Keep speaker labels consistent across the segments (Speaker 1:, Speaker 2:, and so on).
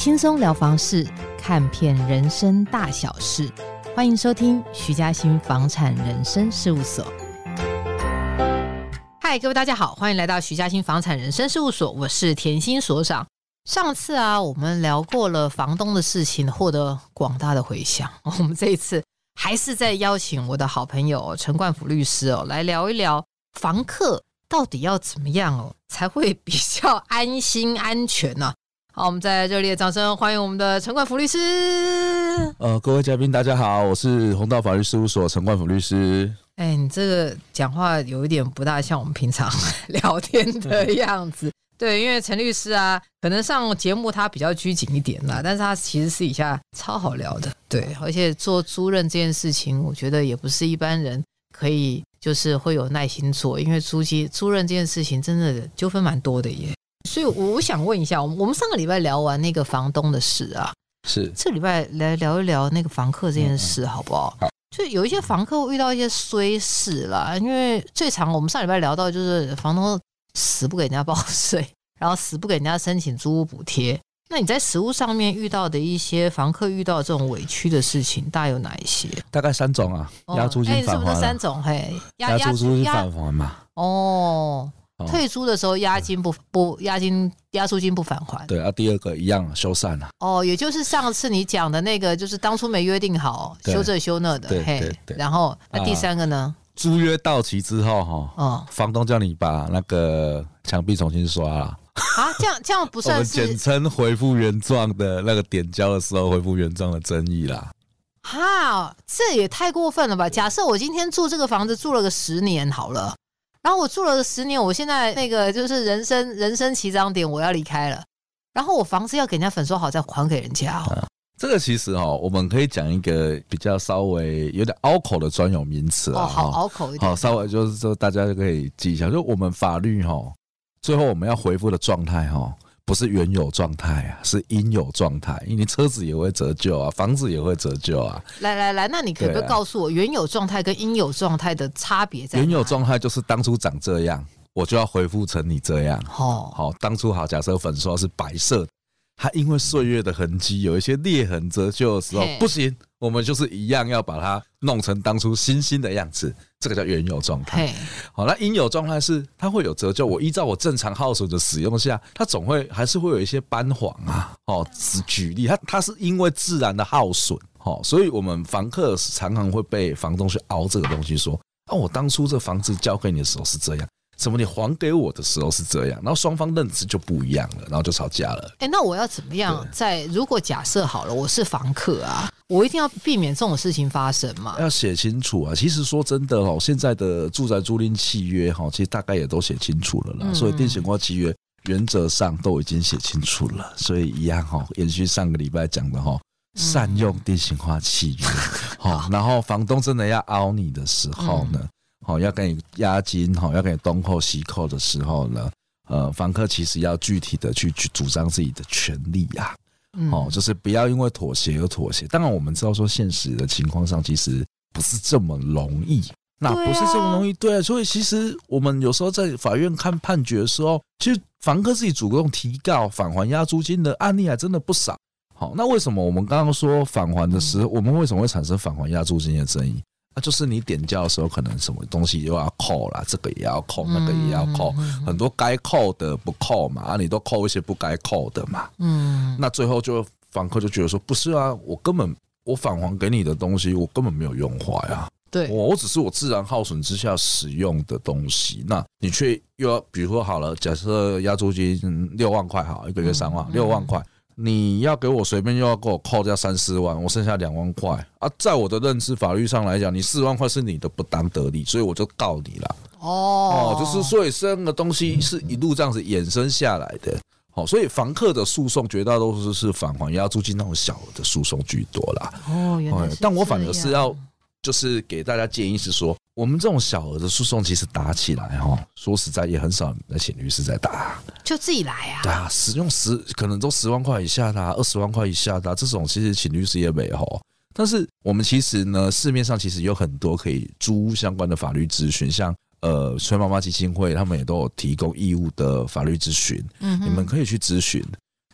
Speaker 1: 轻松聊房事，看遍人生大小事，欢迎收听徐嘉欣房产人生事务所。嗨，各位大家好，欢迎来到徐嘉欣房产人生事务所，我是甜心所长。上次啊，我们聊过了房东的事情，获得广大的回响。我们这一次还是在邀请我的好朋友陈冠甫律师哦，来聊一聊房客到底要怎么样哦，才会比较安心安全呢、啊？好，我们在热烈掌声欢迎我们的陈冠福律师。
Speaker 2: 呃，各位嘉宾，大家好，我是弘道法律事务所陈冠福律师。
Speaker 1: 哎，你这个讲话有一点不大像我们平常 聊天的样子。对，因为陈律师啊，可能上节目他比较拘谨一点啦，但是他其实私底下超好聊的。对，而且做租任这件事情，我觉得也不是一般人可以就是会有耐心做，因为租金租任这件事情真的纠纷蛮多的耶。所以我想问一下，我们我们上个礼拜聊完那个房东的事啊，
Speaker 2: 是
Speaker 1: 这礼拜来聊一聊那个房客这件事，好不好？好，就有一些房客会遇到一些衰事啦，因为最常我们上礼拜聊到就是房东死不给人家报税，然后死不给人家申请租屋补贴。那你在实物上面遇到的一些房客遇到这种委屈的事情，大概有哪一些？
Speaker 2: 大概三种啊，押租金返还、哦欸、是不是三种？嘿，押租金返还嘛？
Speaker 1: 哦。退租的时候押金不不押金押租金不返还，
Speaker 2: 对啊，第二个一样修缮了。
Speaker 1: 哦，也就是上次你讲的那个，就是当初没约定好修这修那的，
Speaker 2: 对对对。
Speaker 1: 然后那第三个呢？
Speaker 2: 租约到期之后哈，哦，房东叫你把那个墙壁重新刷了
Speaker 1: 啊，这样这样不算是
Speaker 2: 简称恢复原状的那个点交的时候恢复原状的争议啦。
Speaker 1: 哈，这也太过分了吧？假设我今天住这个房子住了个十年好了。然后我住了十年，我现在那个就是人生人生起涨点，我要离开了。然后我房子要给人家粉刷好再还给人家哦。
Speaker 2: 啊，这个其实哦，我们可以讲一个比较稍微有点拗口的专有名词啊，
Speaker 1: 哦，好拗口一点，
Speaker 2: 好，稍微就是说大家就可以记一下，就我们法律哈，最后我们要回复的状态哈。不是原有状态啊，是应有状态。因为车子也会折旧啊，房子也会折旧啊。来
Speaker 1: 来来，那你可不可以告诉我，原有状态跟应有状态的差别在？
Speaker 2: 原有状态就是当初长这样，我就要恢复成你这样。
Speaker 1: 哦，
Speaker 2: 好，当初好，假设粉刷是白色，它因为岁月的痕迹有一些裂痕折旧的时候，不行。我们就是一样要把它弄成当初新新的样子，这个叫原有状态。好，那应有状态是它会有折旧，我依照我正常耗损的使用下，它总会还是会有一些斑黄啊。哦，只举例，它它是因为自然的耗损，哦，所以我们房客常常会被房东去熬这个东西，说啊，我当初这房子交给你的时候是这样。怎么？你还给我的时候是这样，然后双方认知就不一样了，然后就吵架了。
Speaker 1: 哎，那我要怎么样在？如果假设好了，我是房客啊，我一定要避免这种事情发生嘛？
Speaker 2: 要写清楚啊！其实说真的哦，现在的住宅租赁契约哈，其实大概也都写清楚了啦。嗯、所以定型化契约原则上都已经写清楚了。所以一样哈，延续上个礼拜讲的哈，善用定型化契约。好，然后房东真的要凹你的时候呢？嗯好，要给你押金，好，要给你东扣西扣的时候呢，呃，房客其实要具体的去去主张自己的权利呀，哦，就是不要因为妥协而妥协。当然，我们知道说现实的情况上其实不是这么容易，那不是这么容易，对啊。所以其实我们有时候在法院看判决的时候，其实房客自己主动提告返还押租金的案例还真的不少。好，那为什么我们刚刚说返还的时候，我们为什么会产生返还押租金的争议？那就是你点交的时候，可能什么东西又要扣啦，这个也要扣，那个也要扣，很多该扣的不扣嘛，啊，你都扣一些不该扣的嘛。嗯，那最后就房客就觉得说，不是啊，我根本我返还给你的东西，我根本没有用坏呀。
Speaker 1: 对，
Speaker 2: 我我只是我自然耗损之下使用的东西，那你却又要，比如说好了，假设押租金六万块，好，一个月三万，六万块。你要给我随便又要给我扣掉三四万，我剩下两万块啊！在我的认知法律上来讲，你四万块是你的不当得利，所以我就告你了。哦，就是所以生的东西是一路这样子衍生下来的。好，所以房客的诉讼绝大多数是返还押租金那种小的诉讼居多啦。
Speaker 1: 哦，原来。
Speaker 2: 但我反而是要。就是给大家建议是说，我们这种小额的诉讼，其实打起来哈，说实在也很少人请律师在打，
Speaker 1: 就自己来啊。
Speaker 2: 对啊，使用十可能都十万块以下的，二十万块以下的这种，其实请律师也没有。但是我们其实呢，市面上其实有很多可以租相关的法律咨询，像呃崔妈妈基金会，他们也都有提供义务的法律咨询，嗯，你们可以去咨询。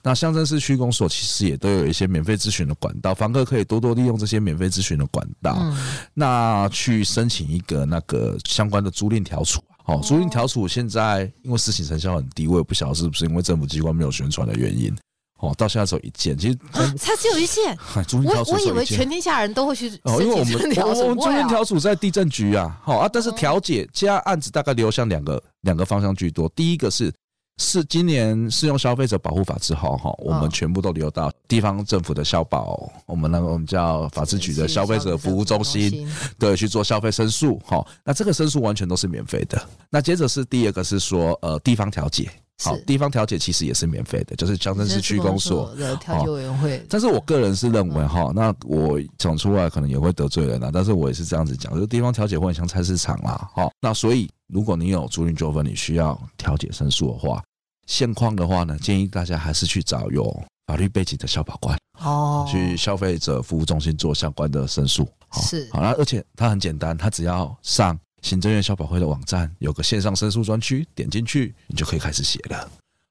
Speaker 2: 那乡镇市区公所其实也都有一些免费咨询的管道，房客可以多多利用这些免费咨询的管道，嗯、那去申请一个那个相关的租赁调处。哦，租赁调处现在因为事情成效很低，我也不晓得是不是因为政府机关没有宣传的原因。哦，到现在只有一件，其实
Speaker 1: 它只有一件。我我以为全天下人都会去
Speaker 2: 哦，因为我们我们租赁调处在地震局啊，好啊，但是调解加案子大概流向两个两个方向居多，第一个是。是今年适用消费者保护法之后，哈，我们全部都流到地方政府的消保，我们那个我们叫法制局的消费者服务中心，对，去做消费申诉，哈，那这个申诉完全都是免费的。那接着是第二个是说，呃，地方调解，好，地方调解其实也是免费的，就是乡镇市区公所
Speaker 1: 的调解委员会。
Speaker 2: 但是我个人是认为，哈，那我讲出来可能也会得罪人啊，但是我也是这样子讲，就是地方调解会很像菜市场啦，哈，那所以。如果你有租赁纠纷，你需要调解申诉的话，现况的话呢，建议大家还是去找有法律背景的消保官哦，去消费者服务中心做相关的申诉。是好，那而且它很简单，它只要上行政院消保会的网站，有个线上申诉专区，点进去你就可以开始写了。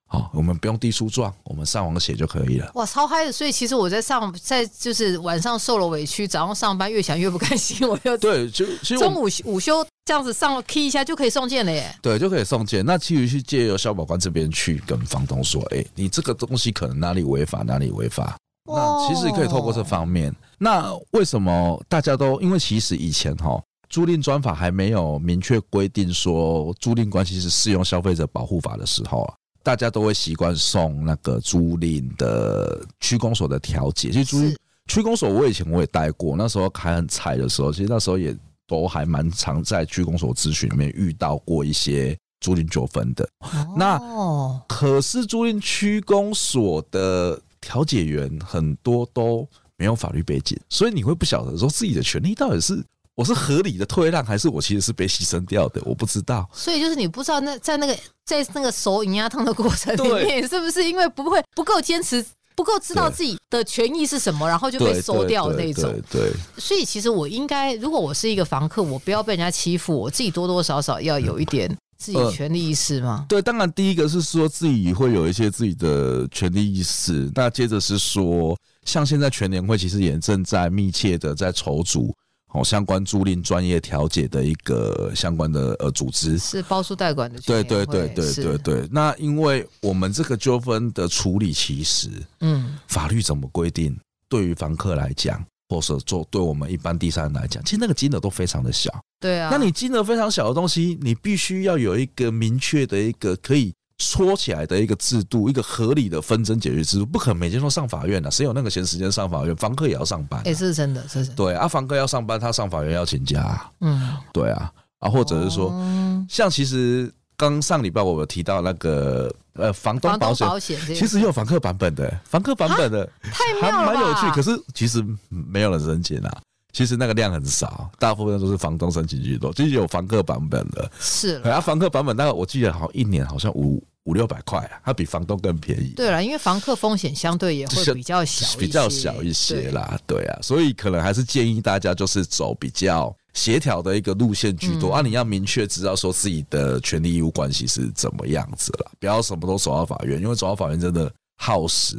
Speaker 2: 好，我们不用递诉状，我们上网写就可以了。
Speaker 1: 哇，超嗨的！所以其实我在上，在就是晚上受了委屈，早上上班越想越不开心，我就
Speaker 2: 对，就其实
Speaker 1: 中午午休这样子上 key 一下就可以送件了耶。
Speaker 2: 对，就可以送件。那其余去借由消保官这边去跟房东说，哎、欸，你这个东西可能哪里违法，哪里违法。那其实你可以透过这方面。那为什么大家都因为其实以前哈租赁专法还没有明确规定说租赁关系是适用消费者保护法的时候啊。大家都会习惯送那个租赁的区公所的调解，其实租赁区公所我以前我也待过，那时候还很菜的时候，其实那时候也都还蛮常在区公所咨询里面遇到过一些租赁纠纷的。那可是租赁区公所的调解员很多都没有法律背景，所以你会不晓得说自己的权利到底是。我是合理的退让，还是我其实是被牺牲掉的？我不知道。
Speaker 1: 所以就是你不知道那在那个在那个熟银鸭汤的过程里面，是不是因为不会不够坚持，不够知道自己的权益是什么，然后就被收掉的那种？
Speaker 2: 对。对。
Speaker 1: 所以其实我应该，如果我是一个房客，我不要被人家欺负，我自己多多少少要有一点自己权利意识吗？
Speaker 2: 对，当然第一个是说自己会有一些自己的权利意识。那接着是说，像现在全联会其实也正在密切的在筹组。哦，相关租赁专业调解的一个相关的呃组织
Speaker 1: 是包租代管的，
Speaker 2: 对对对对对对。那因为我们这个纠纷的处理，其实嗯，法律怎么规定，对于房客来讲，或者做对我们一般第三人来讲，其实那个金额都非常的小。
Speaker 1: 对啊，
Speaker 2: 那你金额非常小的东西，你必须要有一个明确的一个可以。戳起来的一个制度，一个合理的纷争解决制度，不可能每天都上法院的，谁有那个闲时间上法院？房客也要上班，啊，
Speaker 1: 也、欸、是真的，是真的。
Speaker 2: 对啊，房客要上班，他上法院要请假。嗯，对啊，啊，或者是说，哦、像其实刚上礼拜我有提到那个呃房东保险，保险其实也有房客版本的，房客版本的
Speaker 1: 还蛮
Speaker 2: 有趣，可是其实没有人申请啊。其实那个量很少，大部分都是房东申请居多，就是有房客版本的。
Speaker 1: 是，
Speaker 2: 啊，房客版本那个我记得好像一年好像五五六百块啊，它比房东更便宜。
Speaker 1: 对了，因为房客风险相对也会比较小，
Speaker 2: 比较小一些啦。对，对啊，所以可能还是建议大家就是走比较协调的一个路线居多、嗯、啊。你要明确知道说自己的权利义务关系是怎么样子了，不要什么都走到法院，因为走到法院真的耗时，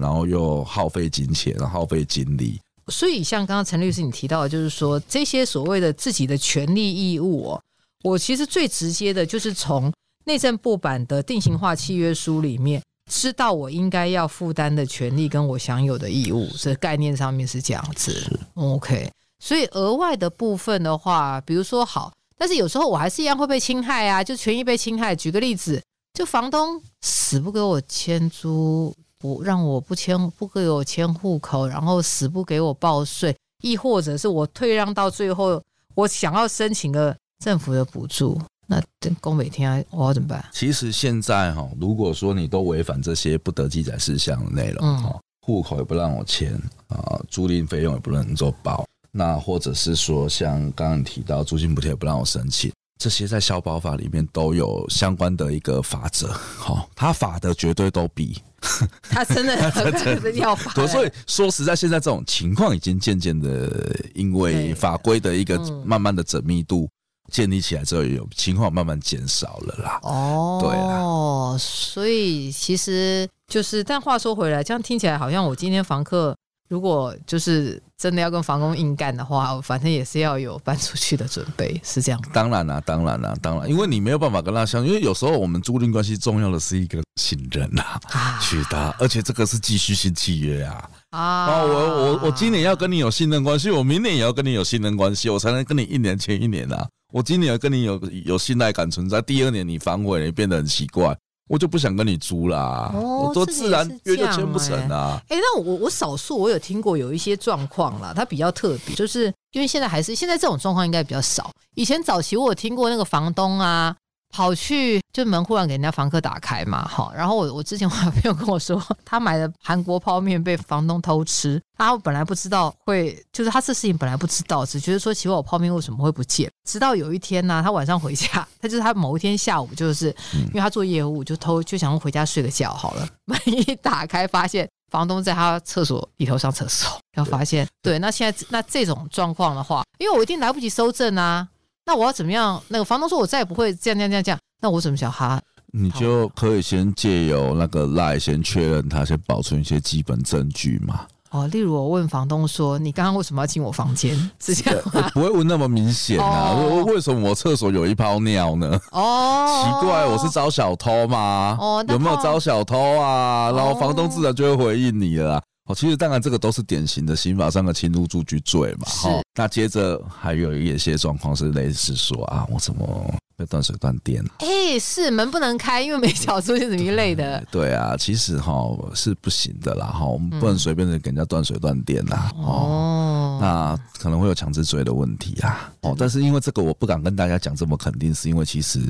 Speaker 2: 然后又耗费金钱，耗费精力。
Speaker 1: 所以，像刚刚陈律师你提到的，就是说这些所谓的自己的权利义务哦，我其实最直接的就是从内政部版的定型化契约书里面知道我应该要负担的权利跟我享有的义务，这概念上面是这样子。OK，所以额外的部分的话，比如说好，但是有时候我还是一样会被侵害啊，就权益被侵害。举个例子，就房东死不给我签租。不让我不签，不给我签户口，然后死不给我报税，亦或者是我退让到最后，我想要申请个政府的补助，那公每天我要怎么办？
Speaker 2: 其实现在哈，如果说你都违反这些不得记载事项的内容哈，户口也不让我签啊，租赁费用也不能做报，那或者是说像刚刚提到租金补贴也不让我申请。这些在消保法里面都有相关的一个法则，好，它法的绝对都比
Speaker 1: 他真的 真的要罚。
Speaker 2: 对，所以说实在，现在这种情况已经渐渐的，因为法规的一个慢慢的缜密度建立起来之后，有情况慢慢减少了啦。哦，对啊，
Speaker 1: 所以其实就是，但话说回来，这样听起来好像我今天房客如果就是真的要跟房东硬干的话，反正也是要有搬出去的准备，是这样。
Speaker 2: 当然啦、啊，当然啦、啊，当然，因为你没有办法跟他相，因为有时候我们租赁关系重要的是一个信任呐、啊，去的、啊，而且这个是继续性契约啊。啊，我我我今年要跟你有信任关系，我明年也要跟你有信任关系，我才能跟你一年签一年啊。我今年要跟你有有信赖感存在，第二年你反悔了，你变得很奇怪。我就不想跟你租啦，哦、我说自然约就签不成啊。
Speaker 1: 哎、欸，那我我少数我有听过有一些状况啦，它比较特别，就是因为现在还是现在这种状况应该比较少。以前早期我有听过那个房东啊。跑去就门忽然给人家房客打开嘛，好，然后我我之前我朋友跟我说，他买的韩国泡面被房东偷吃，他本来不知道会，就是他这事情本来不知道，只觉得说奇怪我泡面为什么会不见，直到有一天呢、他晚上回家，他就是他某一天下午就是 因为他做业务就偷就想回家睡个觉好了，门 一打开发现房东在他厕所里头上厕所，然后发现对，那现在那这种状况的话，因为我一定来不及搜证啊。那我要怎么样？那个房东说，我再也不会这样这样这样这样。那我怎么想哈？
Speaker 2: 你就可以先借由那个 LINE 先确认他，先保存一些基本证据嘛。
Speaker 1: 哦，例如我问房东说：“你刚刚为什么要进我房间？”是这样 吗？
Speaker 2: 不会问那么明显啊。哦、为什么我厕所有一泡尿呢？哦，奇怪，我是招小偷吗？哦，有没有招小偷啊？然后房东自然就会回应你了。哦，其实当然这个都是典型的刑法上的侵入住居罪嘛。哈，那接着还有一些状况是类似说啊，我怎么被断水断电？
Speaker 1: 哎，是门不能开，因为没缴租金怎么一类的。
Speaker 2: 对，对啊，其实哈是不行的啦。哈，我们不能随便的给人家断水断电啦。嗯、哦，那可能会有强制罪的问题啊。哦，但是因为这个我不敢跟大家讲这么肯定，是因为其实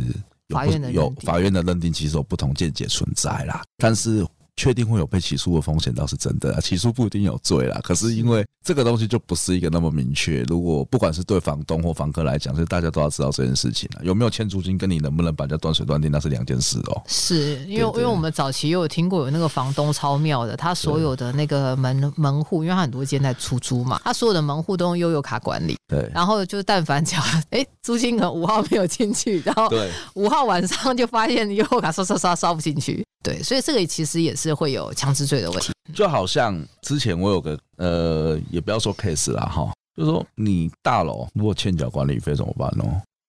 Speaker 2: 有法院的有法院的认定，其实有不同见解存在啦。但是。确定会有被起诉的风险倒是真的啊，起诉不一定有罪啦。可是因为这个东西就不是一个那么明确。如果不管是对房东或房客来讲，是大家都要知道这件事情啊。有没有欠租金跟你能不能把人家断水断电那是两件事哦。
Speaker 1: 是因为因为我们早期也有听过有那个房东超妙的，他所有的那个门 门户，因为他很多间在出租嘛，他所有的门户都用悠游卡管理。对，然后就但凡缴，哎，租金可能五号没有进去，然后五号晚上就发现悠游卡刷刷刷刷不进去。对，所以这个其实也是会有强制罪的问题。
Speaker 2: 就好像之前我有个呃，也不要说 case 啦哈，就是说你大楼如果欠缴管理费怎么办呢？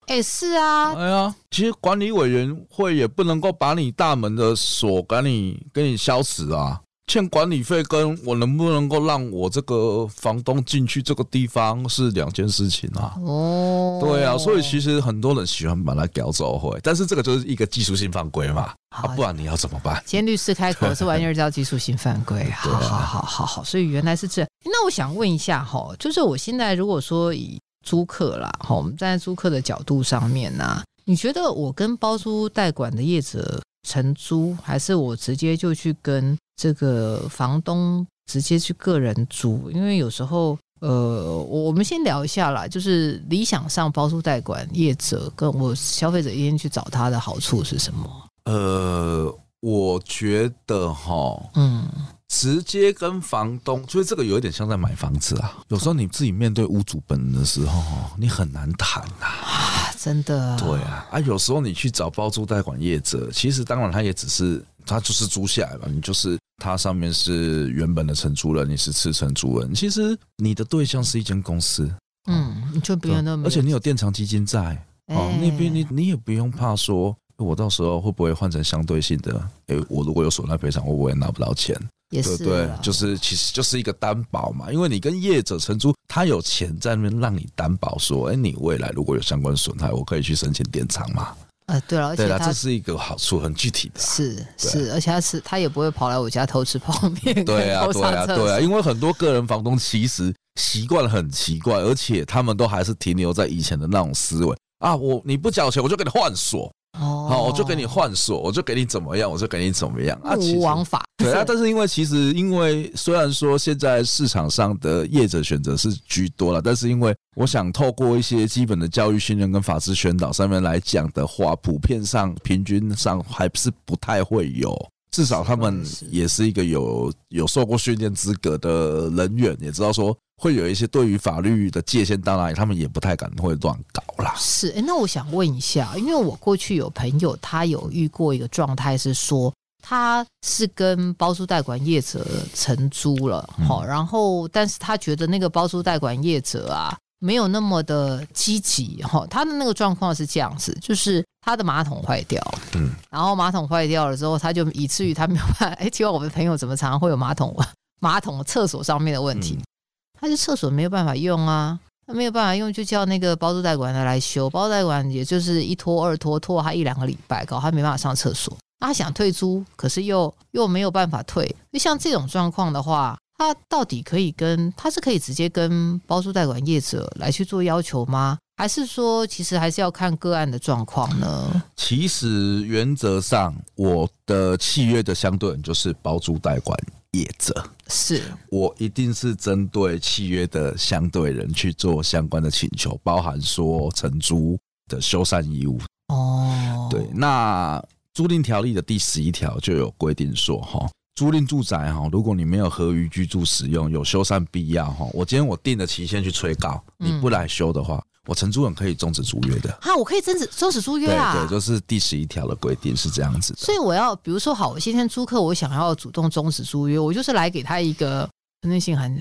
Speaker 1: 哎，是啊，
Speaker 2: 哎呀，其实管理委员会也不能够把你大门的锁给你给你消磁啊。欠管理费跟我能不能够让我这个房东进去这个地方是两件事情啊。哦，对啊，所以其实很多人喜欢把它搞走会，但是这个就是一个技术性犯规嘛。啊，不然你要怎么办？
Speaker 1: 今天律师开口，这玩意儿叫技术性犯规。好好好好好，所以原来是这。那我想问一下哈，就是我现在如果说以租客啦，哈，我们站在租客的角度上面呢，你觉得我跟包租代管的业者承租，还是我直接就去跟？这个房东直接去个人租，因为有时候，呃，我们先聊一下啦，就是理想上包租代管业者跟我消费者一天去找他的好处是什么？
Speaker 2: 呃，我觉得哈，嗯，直接跟房东，所以这个有一点像在买房子啊。有时候你自己面对屋主本人的时候，你很难谈呐。啊，
Speaker 1: 真的。
Speaker 2: 对啊，啊，有时候你去找包租代管业者，其实当然他也只是。他就是租下来嘛，你就是他上面是原本的承租人，你是次承租人。其实你的对象是一间公司，
Speaker 1: 嗯，你就不用那么，
Speaker 2: 而且你有垫偿基金在，哦，那边你你也不用怕说，我到时候会不会换成相对性的？哎，我如果有损害赔偿，我也拿不到钱，
Speaker 1: 也是
Speaker 2: 对对，就是其实就是一个担保嘛，因为你跟业者承租，他有钱在那边让你担保，说，哎，你未来如果有相关损害，我可以去申请垫偿嘛。
Speaker 1: 呃，对了，而且
Speaker 2: 这是一个好处，很具体的。
Speaker 1: 是是，而且他是他也不会跑来我家偷吃泡面。
Speaker 2: 对啊，对啊，对啊，因为很多个人房东其实习惯很奇怪，而且他们都还是停留在以前的那种思维啊，我你不缴钱，我就给你换锁。哦，好，我就给你换锁，我就给你怎么样，我就给你怎么样啊，
Speaker 1: 无王法。
Speaker 2: 对啊，但是因为其实因为虽然说现在市场上的业者选择是居多了，但是因为我想透过一些基本的教育训练跟法制宣导上面来讲的话，普遍上平均上还是不太会有，至少他们也是一个有有受过训练资格的人员，也知道说。会有一些对于法律的界限到哪里，他们也不太敢会乱搞啦。
Speaker 1: 是，那我想问一下，因为我过去有朋友，他有遇过一个状态是说，他是跟包租代管业者承租了，好、嗯，然后但是他觉得那个包租代管业者啊，没有那么的积极，哈，他的那个状况是这样子，就是他的马桶坏掉，嗯，然后马桶坏掉了之后，他就以至于他没有办法，哎，奇怪我的朋友怎么常常会有马桶马桶厕所上面的问题，嗯、他就厕所没有办法用啊，他没有办法用，就叫那个包租代管的来修，包代管也就是一拖二拖，拖他一两个礼拜，搞他没办法上厕所。他想退租，可是又又没有办法退。就像这种状况的话，他到底可以跟他是可以直接跟包租代管业者来去做要求吗？还是说，其实还是要看个案的状况呢？
Speaker 2: 其实原则上，我的契约的相对人就是包租代管业者，
Speaker 1: 是
Speaker 2: 我一定是针对契约的相对人去做相关的请求，包含说承租的修缮义务。哦，对，那。租赁条例的第十一条就有规定说，哈，租赁住宅哈，如果你没有合于居住使用，有修缮必要哈，我今天我定的期限去催告，你不来修的话，嗯、我承租人可以终止租约的。
Speaker 1: 哈，我可以终止终止租约啊？
Speaker 2: 对对，就是第十一条的规定是这样子的。
Speaker 1: 所以我要，比如说，好，我今天租客，我想要主动终止租约，我就是来给他一个存证信函，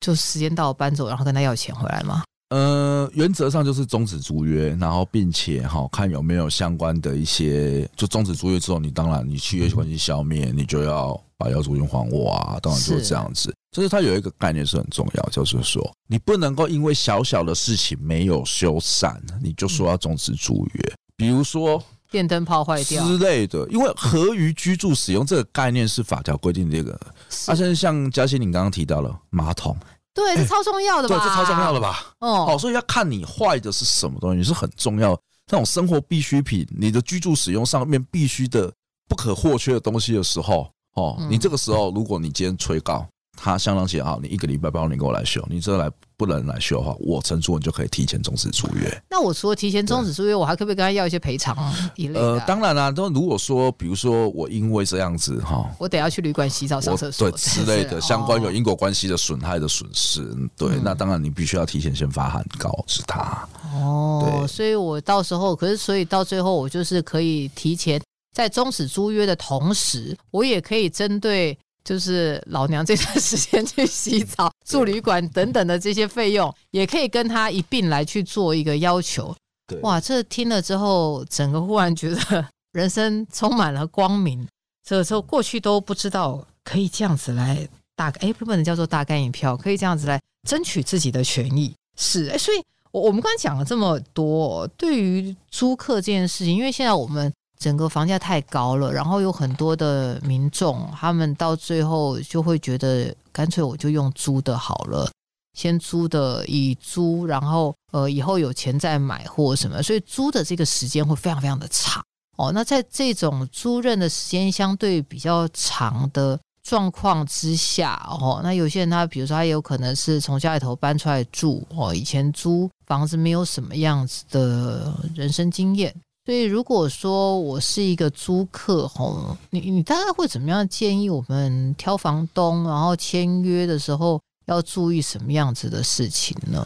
Speaker 1: 就时间到了搬走，然后跟他要钱回来吗？
Speaker 2: 呃，原则上就是终止租约，然后并且哈看有没有相关的一些，就终止租约之后，你当然你契约关系消灭，你就要把要租金还我啊，当然就是这样子。就是它有一个概念是很重要，就是说你不能够因为小小的事情没有修缮，你就说要终止租约，比如说
Speaker 1: 电灯泡坏掉
Speaker 2: 之类的。因为合于居住使用这个概念是法条规定的这个，而且像嘉欣你刚刚提到了马桶。
Speaker 1: 对，这超重要的吧？
Speaker 2: 对，这超重要的吧？哦，好，所以要看你坏的是什么东西，是很重要。那种生活必需品，你的居住使用上面必须的、不可或缺的东西的时候，哦，你这个时候，如果你今天催告。他相当写好，你一个礼拜包你给我来修，你这来不能来修的话，我承租你就可以提前终止租约。
Speaker 1: 那我除了提前终止租约，我还可不可以跟他要一些赔偿一类的？
Speaker 2: 呃，当然啦、啊，都如果说，比如说我因为这样子哈，
Speaker 1: 我得要去旅馆洗澡、上厕所
Speaker 2: 对之类的相关有因果关系的损害的损失，对，嗯、那当然你必须要提前先发函告知他。
Speaker 1: 哦，对，所以我到时候，可是所以到最后，我就是可以提前在终止租约的同时，我也可以针对。就是老娘这段时间去洗澡、住旅馆等等的这些费用，也可以跟他一并来去做一个要求。对，哇，这听了之后，整个忽然觉得人生充满了光明。这时候过去都不知道可以这样子来大，哎，不能叫做大干一票，可以这样子来争取自己的权益。是，哎，所以我我们刚才讲了这么多，对于租客这件事情，因为现在我们。整个房价太高了，然后有很多的民众，他们到最后就会觉得，干脆我就用租的好了，先租的以租，然后呃以后有钱再买或什么，所以租的这个时间会非常非常的长哦。那在这种租赁的时间相对比较长的状况之下哦，那有些人他比如说他有可能是从家里头搬出来住哦，以前租房子没有什么样子的人生经验。所以，如果说我是一个租客，吼，你你大概会怎么样建议我们挑房东，然后签约的时候要注意什么样子的事情呢？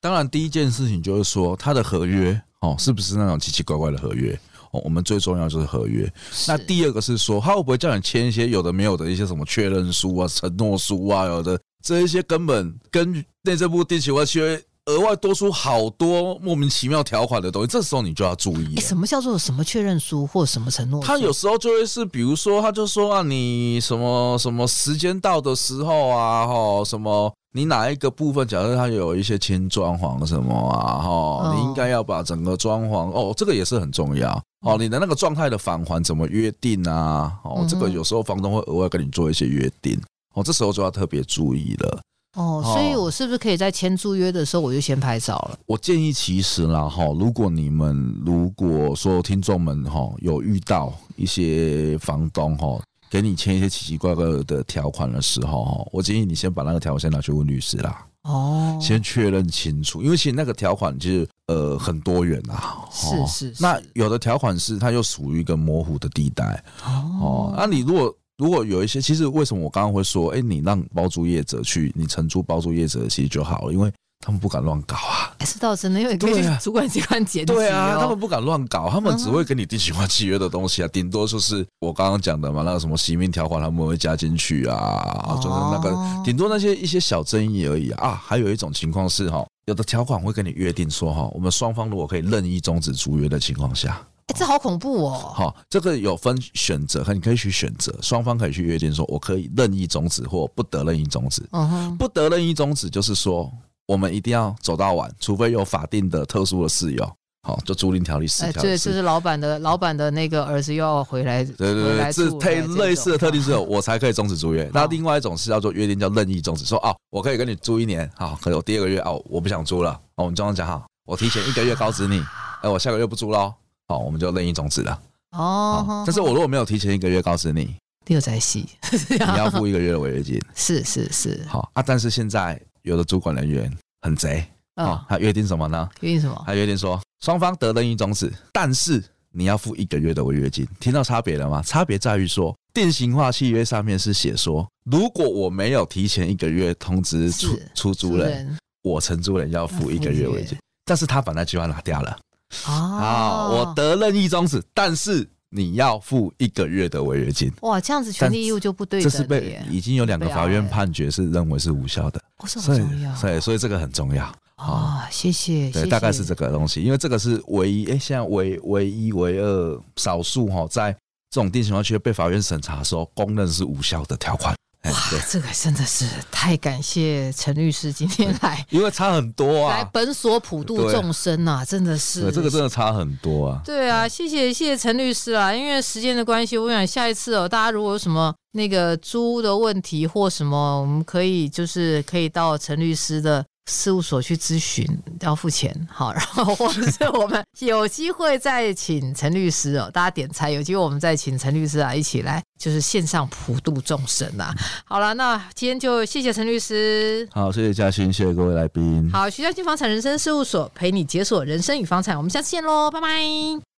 Speaker 2: 当然，第一件事情就是说，他的合约哦，是不是那种奇奇怪怪的合约？哦，我们最重要就是合约。那第二个是说，他会不会叫你签一些有的没有的一些什么确认书啊、承诺书啊，有的这一些根本跟内政部定期外契约。额外多出好多莫名其妙条款的东西，这时候你就要注意。
Speaker 1: 什么叫做什么确认书或什么承诺？
Speaker 2: 他有时候就会是，比如说，他就说啊，你什么什么时间到的时候啊，哈，什么你哪一个部分，假设他有一些轻装潢什么啊，哈，你应该要把整个装潢哦，这个也是很重要哦。你的那个状态的返还怎么约定啊？哦，这个有时候房东会额外跟你做一些约定哦，这时候就要特别注意了。
Speaker 1: 哦，所以我是不是可以在签租约的时候我就先拍照了？
Speaker 2: 我建议其实啦哈，如果你们如果说听众们哈有遇到一些房东哈给你签一些奇奇怪怪的条款的时候哈，我建议你先把那个条款先拿去问律师啦。哦，先确认清楚，因为其实那个条款其实呃很多元啊。
Speaker 1: 是是，是。
Speaker 2: 那有的条款是它又属于一个模糊的地带。哦，那你如果。如果有一些，其实为什么我刚刚会说，哎，你让包租业者去，你承租包租业者其实就好了，因为他们不敢乱搞啊。
Speaker 1: 是倒真的，因为可以去主管机关检举。
Speaker 2: 对啊，他们不敢乱搞，他们只会跟你定型化契约的东西啊，顶多就是我刚刚讲的嘛，那个什么洗命条款他们会加进去啊，就是那个顶多那些一些小争议而已啊。啊，还有一种情况是哈，有的条款会跟你约定说哈，我们双方如果可以任意终止租约的情况下。
Speaker 1: 哎，这好恐怖哦！
Speaker 2: 好，这个有分选择，和你可以去选择，双方可以去约定说，我可以任意终止或不得任意终止。嗯哼，不得任意终止就是说，我们一定要走到晚，除非有法定的特殊的事由。好，就租赁条例四条。
Speaker 1: 对，就是老板的老板的那个儿子又要回来。对
Speaker 2: 对对，是配类似的特定事由，我才可以终止租约。那另外一种是叫做约定，叫任意终止，说哦，我可以跟你租一年，好，可是我第二个月哦，我不想租了，哦我们这样讲好，我提前一个月告知你，哎，我下个月不租喽。好，我们就任意终止了。哦，但是我如果没有提前一个月告知你，
Speaker 1: 六在戏，
Speaker 2: 你要付一个月的违约金。
Speaker 1: 是是是。
Speaker 2: 好啊，但是现在有的主管人员很贼啊，他约定什么呢？
Speaker 1: 约定什么？
Speaker 2: 他约定说双方得任意终止，但是你要付一个月的违约金。听到差别了吗？差别在于说，定型化契约上面是写说，如果我没有提前一个月通知出出租人，我承租人要付一个月违约金。但是他把那句话拿掉了。啊，我得任意终止，但是你要付一个月的违约金。
Speaker 1: 哇，这样子权利义务就不对。
Speaker 2: 这是被已经有两个法院判决是认为是无效的。
Speaker 1: 哦，这很重要。
Speaker 2: 对，所以这个很重要。
Speaker 1: 啊，谢谢。
Speaker 2: 对，大概是这个东西，因为这个是唯一，哎，现在唯唯一唯二少数哈，在这种定型化契约被法院审查的时候，公认是无效的条款。
Speaker 1: 哇，这个真的是太感谢陈律师今天 来，
Speaker 2: 因为差很多啊，
Speaker 1: 来本所普度众生呐、啊，真的是，
Speaker 2: 这个真的差很多啊。
Speaker 1: 对啊，谢谢谢谢陈律师啊，因为时间的关系，我想下一次哦，大家如果有什么那个租的问题或什么，我们可以就是可以到陈律师的。事务所去咨询要付钱，好，然后或者是我们 有机会再请陈律师哦，大家点菜，有机会我们再请陈律师啊一起来，就是线上普度众生啊。好了，那今天就谢谢陈律师，
Speaker 2: 好，谢谢嘉欣，谢谢各位来宾，
Speaker 1: 好，徐嘉欣房产人生事务所陪你解锁人生与房产，我们下次见喽，拜拜。